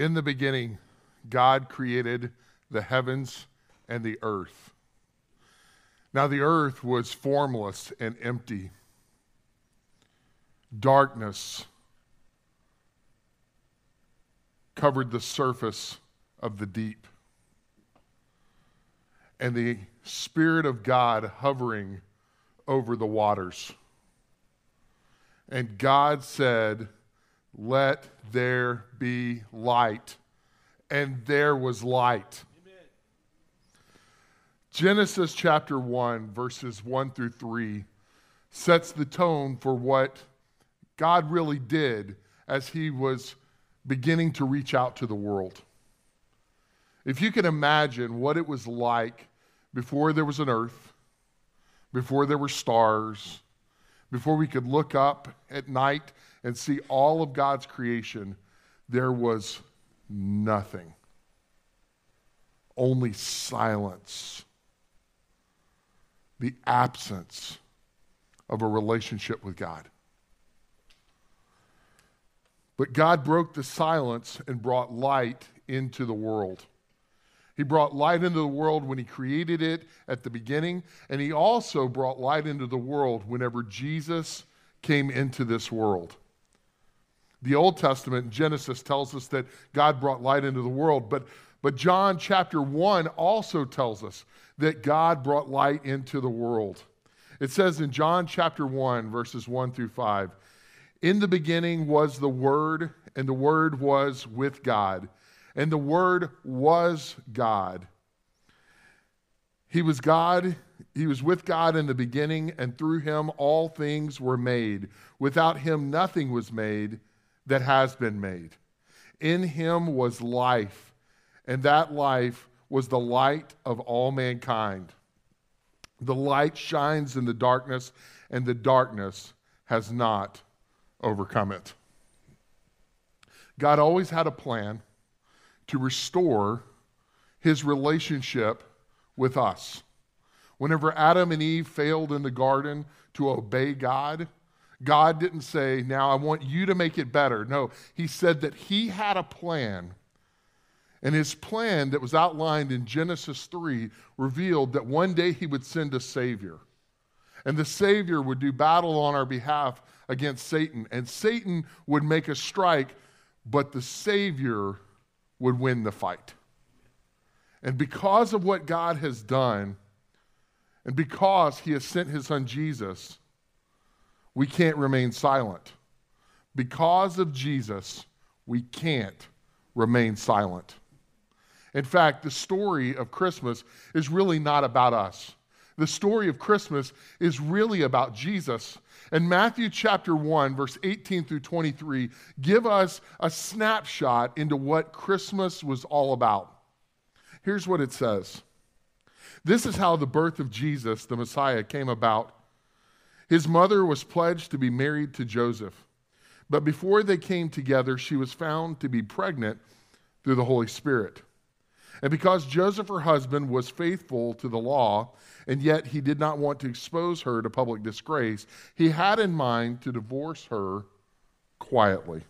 In the beginning, God created the heavens and the earth. Now, the earth was formless and empty. Darkness covered the surface of the deep. And the Spirit of God hovering over the waters. And God said, Let there be light. And there was light. Amen. Genesis chapter 1, verses 1 through 3, sets the tone for what God really did as he was beginning to reach out to the world. If you can imagine what it was like before there was an earth, before there were stars, before we could look up at night and see all of God's creation, there was nothing. Only silence. The absence of a relationship with God. But God broke the silence and brought light into the world. He brought light into the world when He created it at the beginning, and He also brought light into the world whenever Jesus came into this world. The Old Testament, Genesis, tells us that God brought light into the world, but, but John chapter 1 also tells us that God brought light into the world. It says in John chapter 1, verses 1 through 5 In the beginning was the Word, and the Word was with God and the Word was God. He was God. He was with God in the beginning, and through him all things were made. Without him nothing was made that has been made. In him was life, and that life was the light of all mankind. The light shines in the darkness, and the darkness has not overcome it. God always had a plan to restore his relationship with us. Whenever Adam and Eve failed in the garden to obey God, God didn't say, Now I want you to make it better. No, he said that he had a plan. And his plan that was outlined in Genesis 3 revealed that one day he would send a Savior. And the Savior would do battle on our behalf against Satan. And Satan would make a strike, but the Savior would win the fight. And because of what God has done, and because he has sent his son Jesus, we can't remain silent. Because of Jesus, we can't remain silent. In fact, the story of Christmas is really not about us. The story of Christmas is really about Jesus and Matthew chapter 1, verse 18 through 23, give us a snapshot into what Christmas was all about. Here's what it says This is how the birth of Jesus, the Messiah, came about. His mother was pledged to be married to Joseph. But before they came together, she was found to be pregnant through the Holy Spirit. And because Joseph, her husband, was faithful to the law, and yet he did not want to expose her to public disgrace, he had in mind to divorce her quietly.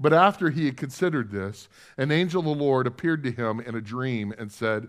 But after he had considered this, an angel of the Lord appeared to him in a dream and said,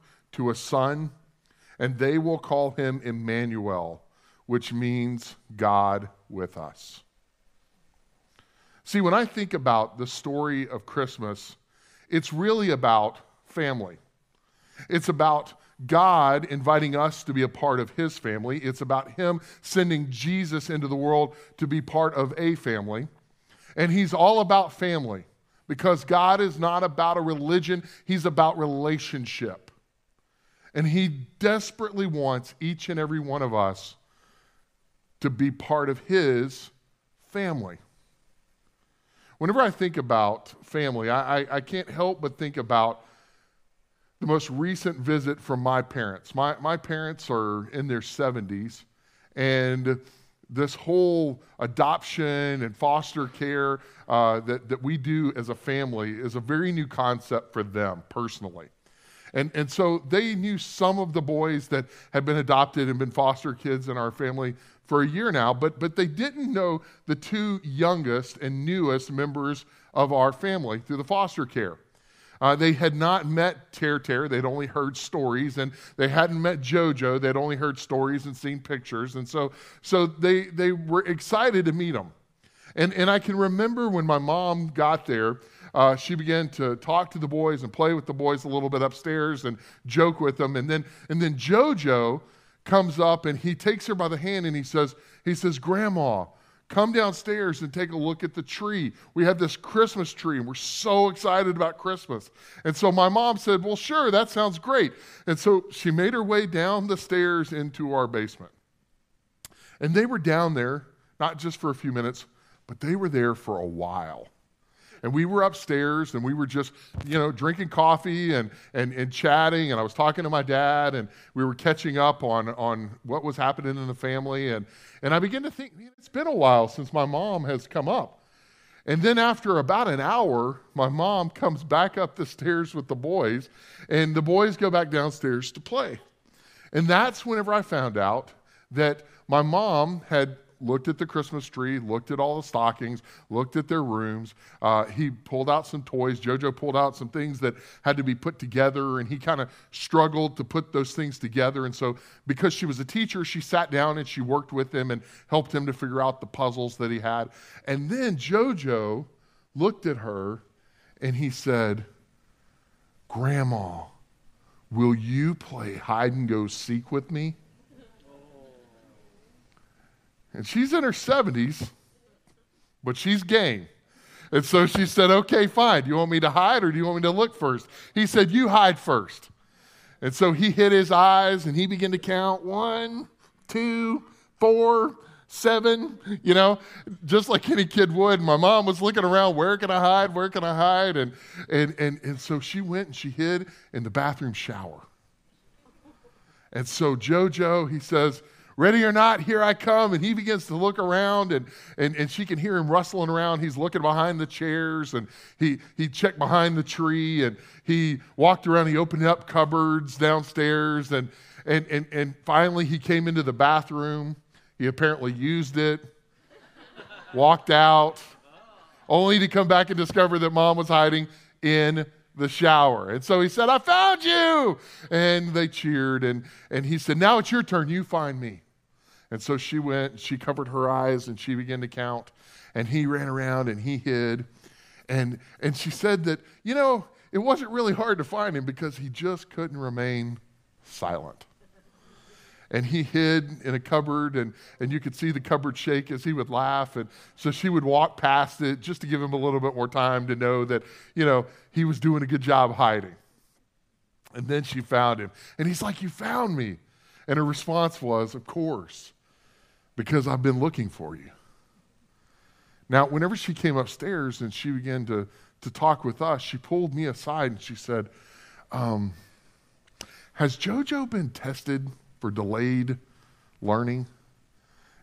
to a son, and they will call him Emmanuel, which means God with us. See, when I think about the story of Christmas, it's really about family. It's about God inviting us to be a part of His family. It's about Him sending Jesus into the world to be part of a family. And He's all about family because God is not about a religion, He's about relationship. And He desperately wants each and every one of us to be part of His family. whenever I think about family, I, I, I can't help but think about the most recent visit from my parents. My, my parents are in their 70s, and this whole adoption and foster care uh, that, that we do as a family is a very new concept for them personally. And, and so they knew some of the boys that had been adopted and been foster kids in our family for a year now, but, but they didn't know the two youngest and newest members of our family through the foster care. Uh, they had not met Tear Tear. They'd only heard stories, and they hadn't met JoJo. They'd only heard stories and seen pictures. And so, so they, they were excited to meet him. And, and I can remember when my mom got there, uh, she began to talk to the boys and play with the boys a little bit upstairs and joke with them. And then, and then JoJo comes up and he takes her by the hand and he says, he says, Grandma, come downstairs and take a look at the tree. We have this Christmas tree and we're so excited about Christmas. And so my mom said, Well, sure, that sounds great. And so she made her way down the stairs into our basement. And they were down there, not just for a few minutes, but they were there for a while and we were upstairs and we were just, you know, drinking coffee and, and, and chatting. And I was talking to my dad and we were catching up on, on what was happening in the family. And, and I began to think, it's been a while since my mom has come up. And then after about an hour, my mom comes back up the stairs with the boys, and the boys go back downstairs to play. And that's whenever I found out that my mom had looked at the Christmas tree, looked at all the stockings, looked at their rooms. Uh, he pulled out some toys. JoJo pulled out some things that had to be put together, and he kind of struggled to put those things together. And so, because she was a teacher, she sat down and she worked with him and helped him to figure out the puzzles that he had. And then JoJo looked at her and he said, Grandma, will you play hide and go seek with me? And she's in her 70s, but she's game. And so she said, Okay, fine. Do you want me to hide or do you want me to look first? He said, You hide first. And so he hid his eyes and he began to count one, two, four, seven, you know, just like any kid would. My mom was looking around, where can I hide? Where can I hide? And, and, and, and so she went and she hid in the bathroom shower. And so JoJo, he says, Ready or not, here I come. And he begins to look around, and, and, and she can hear him rustling around. He's looking behind the chairs, and he, he checked behind the tree, and he walked around. He opened up cupboards downstairs, and, and, and, and finally he came into the bathroom. He apparently used it, walked out, only to come back and discover that mom was hiding in the shower. And so he said, I found you. And they cheered. And, and he said, Now it's your turn. You find me. And so she went, she covered her eyes, and she began to count. And he ran around and he hid. And, and she said that, you know, it wasn't really hard to find him because he just couldn't remain silent. And he hid in a cupboard and, and you could see the cupboard shake as he would laugh. And so she would walk past it just to give him a little bit more time to know that you know he was doing a good job hiding. And then she found him. And he's like you found me. And her response was of course because i've been looking for you now whenever she came upstairs and she began to, to talk with us she pulled me aside and she said um, has jojo been tested for delayed learning.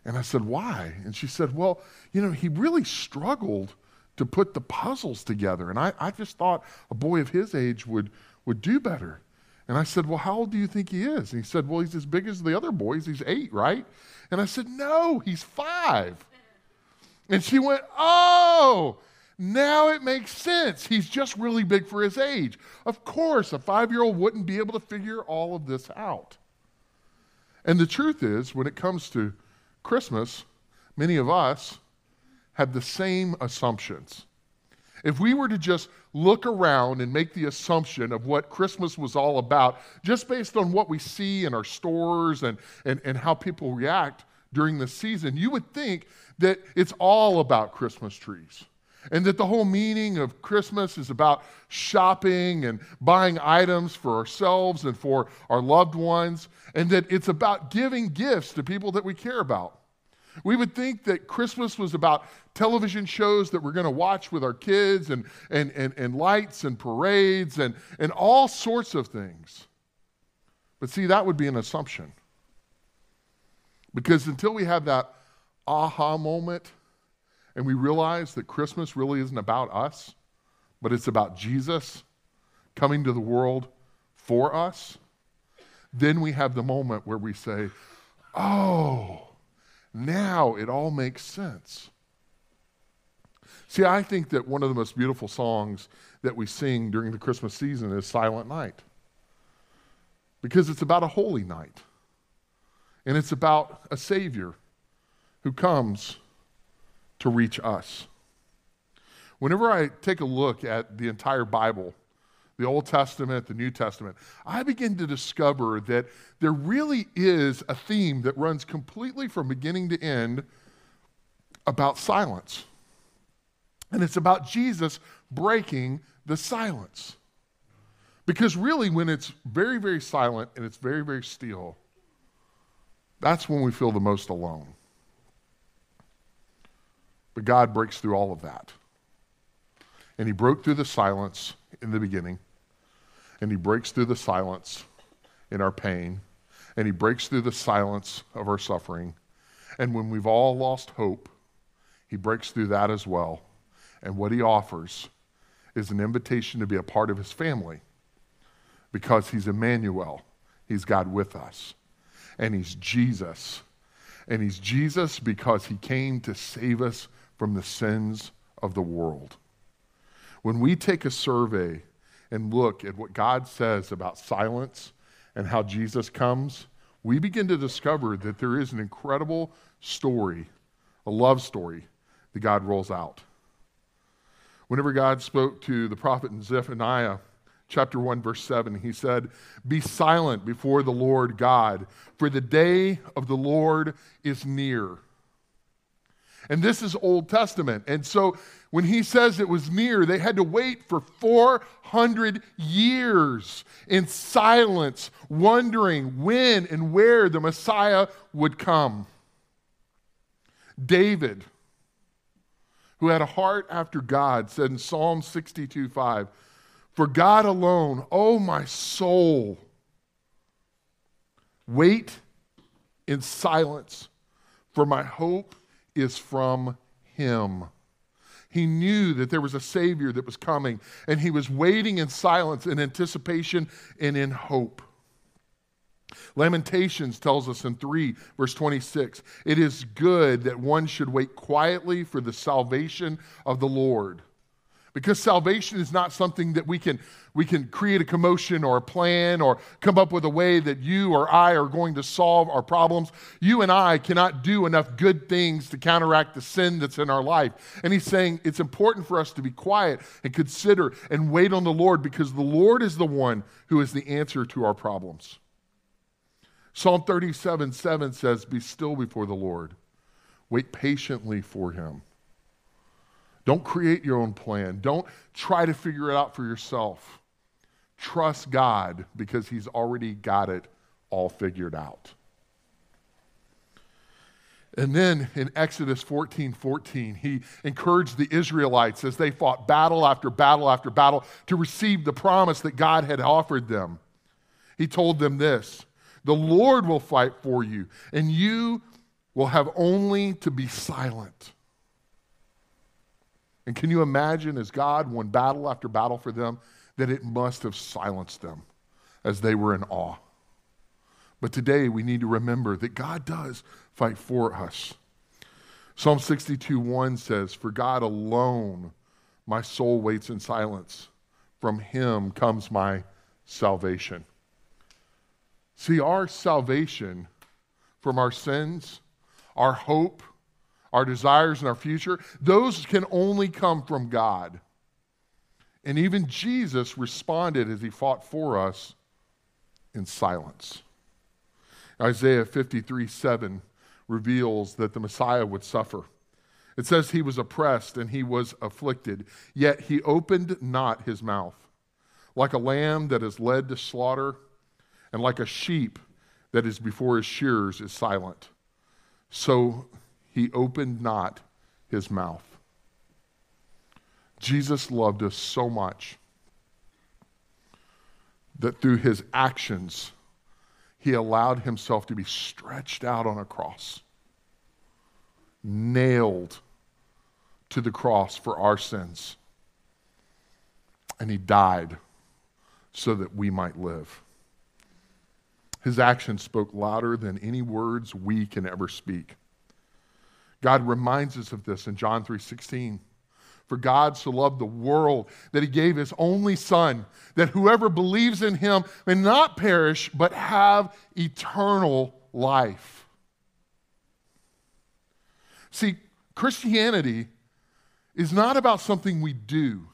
And I said, Why? And she said, Well, you know, he really struggled to put the puzzles together. And I, I just thought a boy of his age would, would do better. And I said, Well, how old do you think he is? And he said, Well, he's as big as the other boys. He's eight, right? And I said, No, he's five. And she went, Oh, now it makes sense. He's just really big for his age. Of course, a five year old wouldn't be able to figure all of this out. And the truth is, when it comes to Christmas, many of us have the same assumptions. If we were to just look around and make the assumption of what Christmas was all about, just based on what we see in our stores and, and, and how people react during the season, you would think that it's all about Christmas trees and that the whole meaning of Christmas is about shopping and buying items for ourselves and for our loved ones, and that it's about giving gifts to people that we care about. We would think that Christmas was about television shows that we're going to watch with our kids and, and, and, and lights and parades and, and all sorts of things. But see, that would be an assumption. Because until we have that aha moment and we realize that Christmas really isn't about us, but it's about Jesus coming to the world for us, then we have the moment where we say, oh, now it all makes sense. See, I think that one of the most beautiful songs that we sing during the Christmas season is Silent Night because it's about a holy night and it's about a Savior who comes to reach us. Whenever I take a look at the entire Bible, the Old Testament, the New Testament, I begin to discover that there really is a theme that runs completely from beginning to end about silence. And it's about Jesus breaking the silence. Because really, when it's very, very silent and it's very, very still, that's when we feel the most alone. But God breaks through all of that. And He broke through the silence in the beginning and he breaks through the silence in our pain, and he breaks through the silence of our suffering. And when we've all lost hope, he breaks through that as well. And what he offers is an invitation to be a part of his family because he's Emmanuel, he's God with us, and he's Jesus. And he's Jesus because he came to save us from the sins of the world. When we take a survey and look at what God says about silence and how Jesus comes, we begin to discover that there is an incredible story, a love story that God rolls out. Whenever God spoke to the prophet in Zephaniah, chapter 1, verse 7, he said, Be silent before the Lord God, for the day of the Lord is near. And this is Old Testament. And so when he says it was near, they had to wait for 400 years in silence, wondering when and where the Messiah would come. David, who had a heart after God, said in Psalm 62 5, For God alone, O oh my soul, wait in silence, for my hope is from him. He knew that there was a Savior that was coming, and he was waiting in silence, in anticipation, and in hope. Lamentations tells us in 3, verse 26 it is good that one should wait quietly for the salvation of the Lord. Because salvation is not something that we can, we can create a commotion or a plan or come up with a way that you or I are going to solve our problems. You and I cannot do enough good things to counteract the sin that's in our life. And he's saying it's important for us to be quiet and consider and wait on the Lord because the Lord is the one who is the answer to our problems. Psalm 37 7 says, Be still before the Lord, wait patiently for him. Don't create your own plan. Don't try to figure it out for yourself. Trust God because He's already got it all figured out. And then in Exodus 14 14, he encouraged the Israelites as they fought battle after battle after battle to receive the promise that God had offered them. He told them this The Lord will fight for you, and you will have only to be silent. And can you imagine as God won battle after battle for them, that it must have silenced them as they were in awe? But today we need to remember that God does fight for us. Psalm 62 1 says, For God alone my soul waits in silence. From him comes my salvation. See, our salvation from our sins, our hope, our desires, and our future, those can only come from God. And even Jesus responded as he fought for us in silence. Isaiah 53 7 reveals that the Messiah would suffer. It says he was oppressed and he was afflicted, yet he opened not his mouth. Like a lamb that is led to slaughter, and like a sheep that is before his shearers is silent. So he opened not his mouth. Jesus loved us so much that through his actions, he allowed himself to be stretched out on a cross, nailed to the cross for our sins. And he died so that we might live. His actions spoke louder than any words we can ever speak. God reminds us of this in John 3:16. For God so loved the world that he gave his only son that whoever believes in him may not perish but have eternal life. See, Christianity is not about something we do.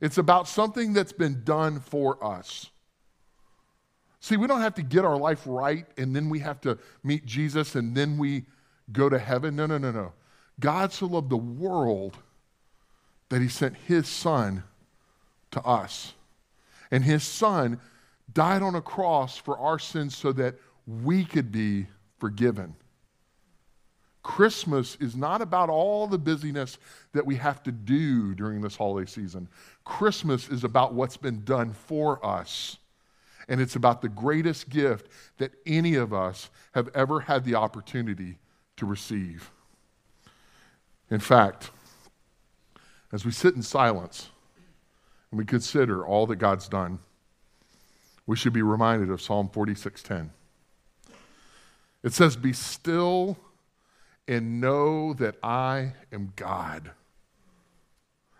It's about something that's been done for us. See, we don't have to get our life right and then we have to meet Jesus and then we go to heaven. No, no, no, no. God so loved the world that he sent his son to us. And his son died on a cross for our sins so that we could be forgiven. Christmas is not about all the busyness that we have to do during this holiday season. Christmas is about what's been done for us. And it's about the greatest gift that any of us have ever had the opportunity to receive. In fact, as we sit in silence and we consider all that God's done, we should be reminded of Psalm 46:10. It says, "Be still and know that I am God.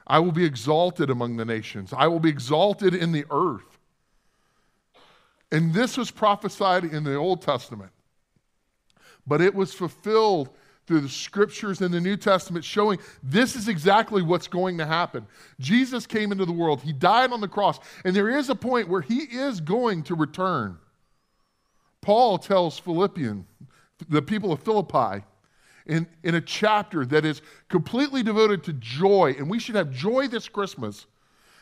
I will be exalted among the nations. I will be exalted in the earth." And this was prophesied in the Old Testament. But it was fulfilled through the scriptures in the New Testament showing this is exactly what's going to happen. Jesus came into the world, he died on the cross, and there is a point where he is going to return. Paul tells Philippian, the people of Philippi, in, in a chapter that is completely devoted to joy, and we should have joy this Christmas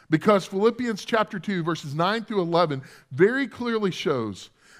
because Philippians chapter 2, verses 9 through 11, very clearly shows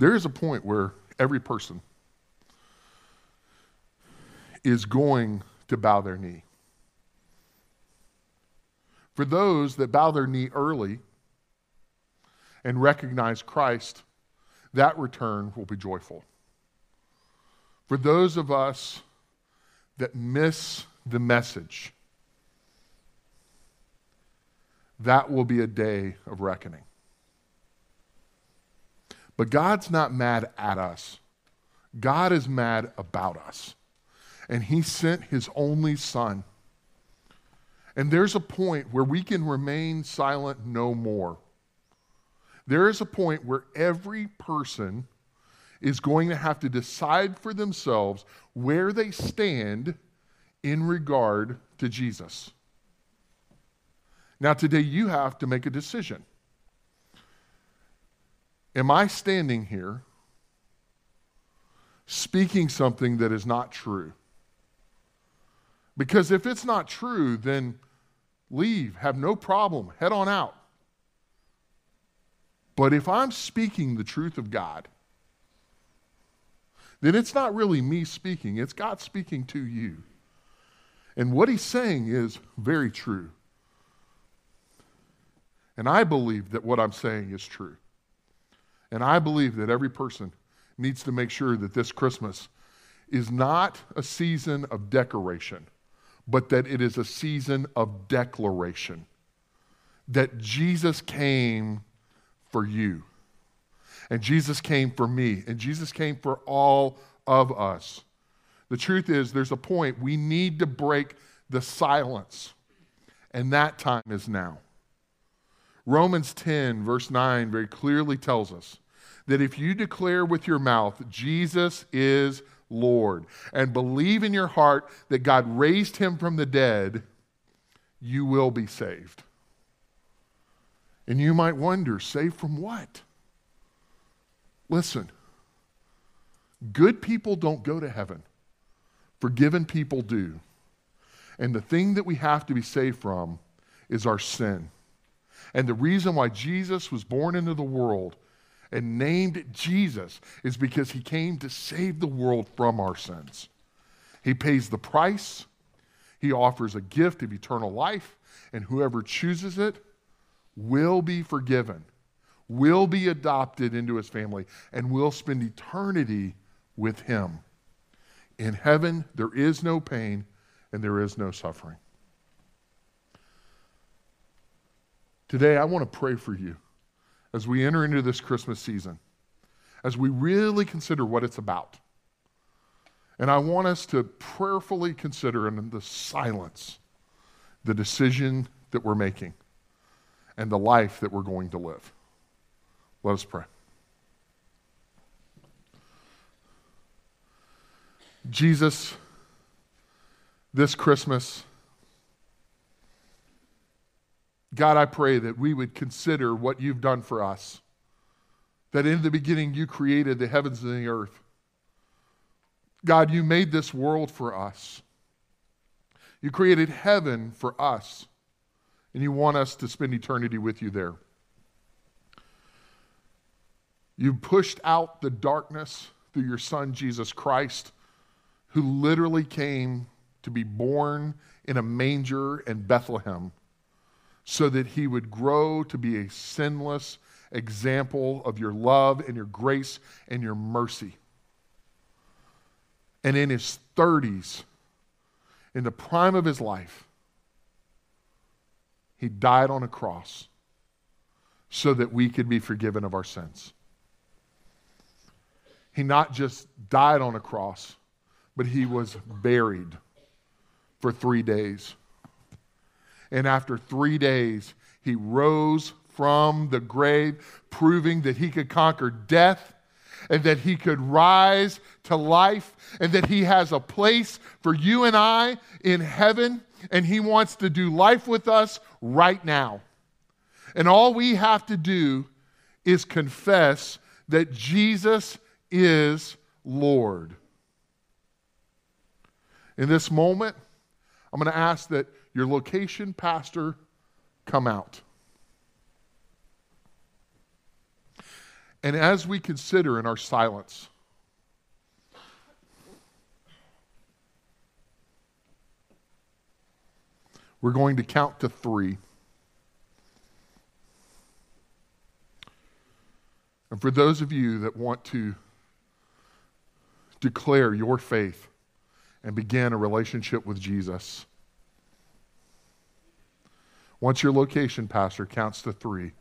There is a point where every person is going to bow their knee. For those that bow their knee early and recognize Christ, that return will be joyful. For those of us that miss the message, that will be a day of reckoning. But God's not mad at us, God is mad about us. And He sent His only Son. And there's a point where we can remain silent no more. There is a point where every person is going to have to decide for themselves where they stand in regard to Jesus. Now, today you have to make a decision. Am I standing here speaking something that is not true? Because if it's not true, then leave, have no problem, head on out. But if I'm speaking the truth of God, then it's not really me speaking, it's God speaking to you. And what he's saying is very true. And I believe that what I'm saying is true. And I believe that every person needs to make sure that this Christmas is not a season of decoration, but that it is a season of declaration. That Jesus came for you, and Jesus came for me, and Jesus came for all of us. The truth is, there's a point we need to break the silence, and that time is now. Romans 10, verse 9, very clearly tells us that if you declare with your mouth, Jesus is Lord and believe in your heart that God raised him from the dead, you will be saved. And you might wonder, saved from what? Listen, good people don't go to heaven, forgiven people do. And the thing that we have to be saved from is our sin. And the reason why Jesus was born into the world and named Jesus is because he came to save the world from our sins. He pays the price, he offers a gift of eternal life, and whoever chooses it will be forgiven, will be adopted into his family, and will spend eternity with him. In heaven, there is no pain and there is no suffering. Today, I want to pray for you as we enter into this Christmas season, as we really consider what it's about. And I want us to prayerfully consider in the silence the decision that we're making and the life that we're going to live. Let us pray. Jesus, this Christmas, God, I pray that we would consider what you've done for us. That in the beginning you created the heavens and the earth. God, you made this world for us. You created heaven for us, and you want us to spend eternity with you there. You pushed out the darkness through your Son, Jesus Christ, who literally came to be born in a manger in Bethlehem so that he would grow to be a sinless example of your love and your grace and your mercy. And in his 30s, in the prime of his life, he died on a cross so that we could be forgiven of our sins. He not just died on a cross, but he was buried for three days. And after three days, he rose from the grave, proving that he could conquer death and that he could rise to life and that he has a place for you and I in heaven and he wants to do life with us right now. And all we have to do is confess that Jesus is Lord. In this moment, I'm going to ask that your location pastor come out. And as we consider in our silence, we're going to count to three. And for those of you that want to declare your faith and begin a relationship with Jesus, once your location pastor counts to three,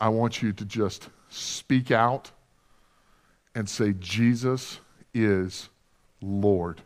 I want you to just speak out and say, Jesus is Lord.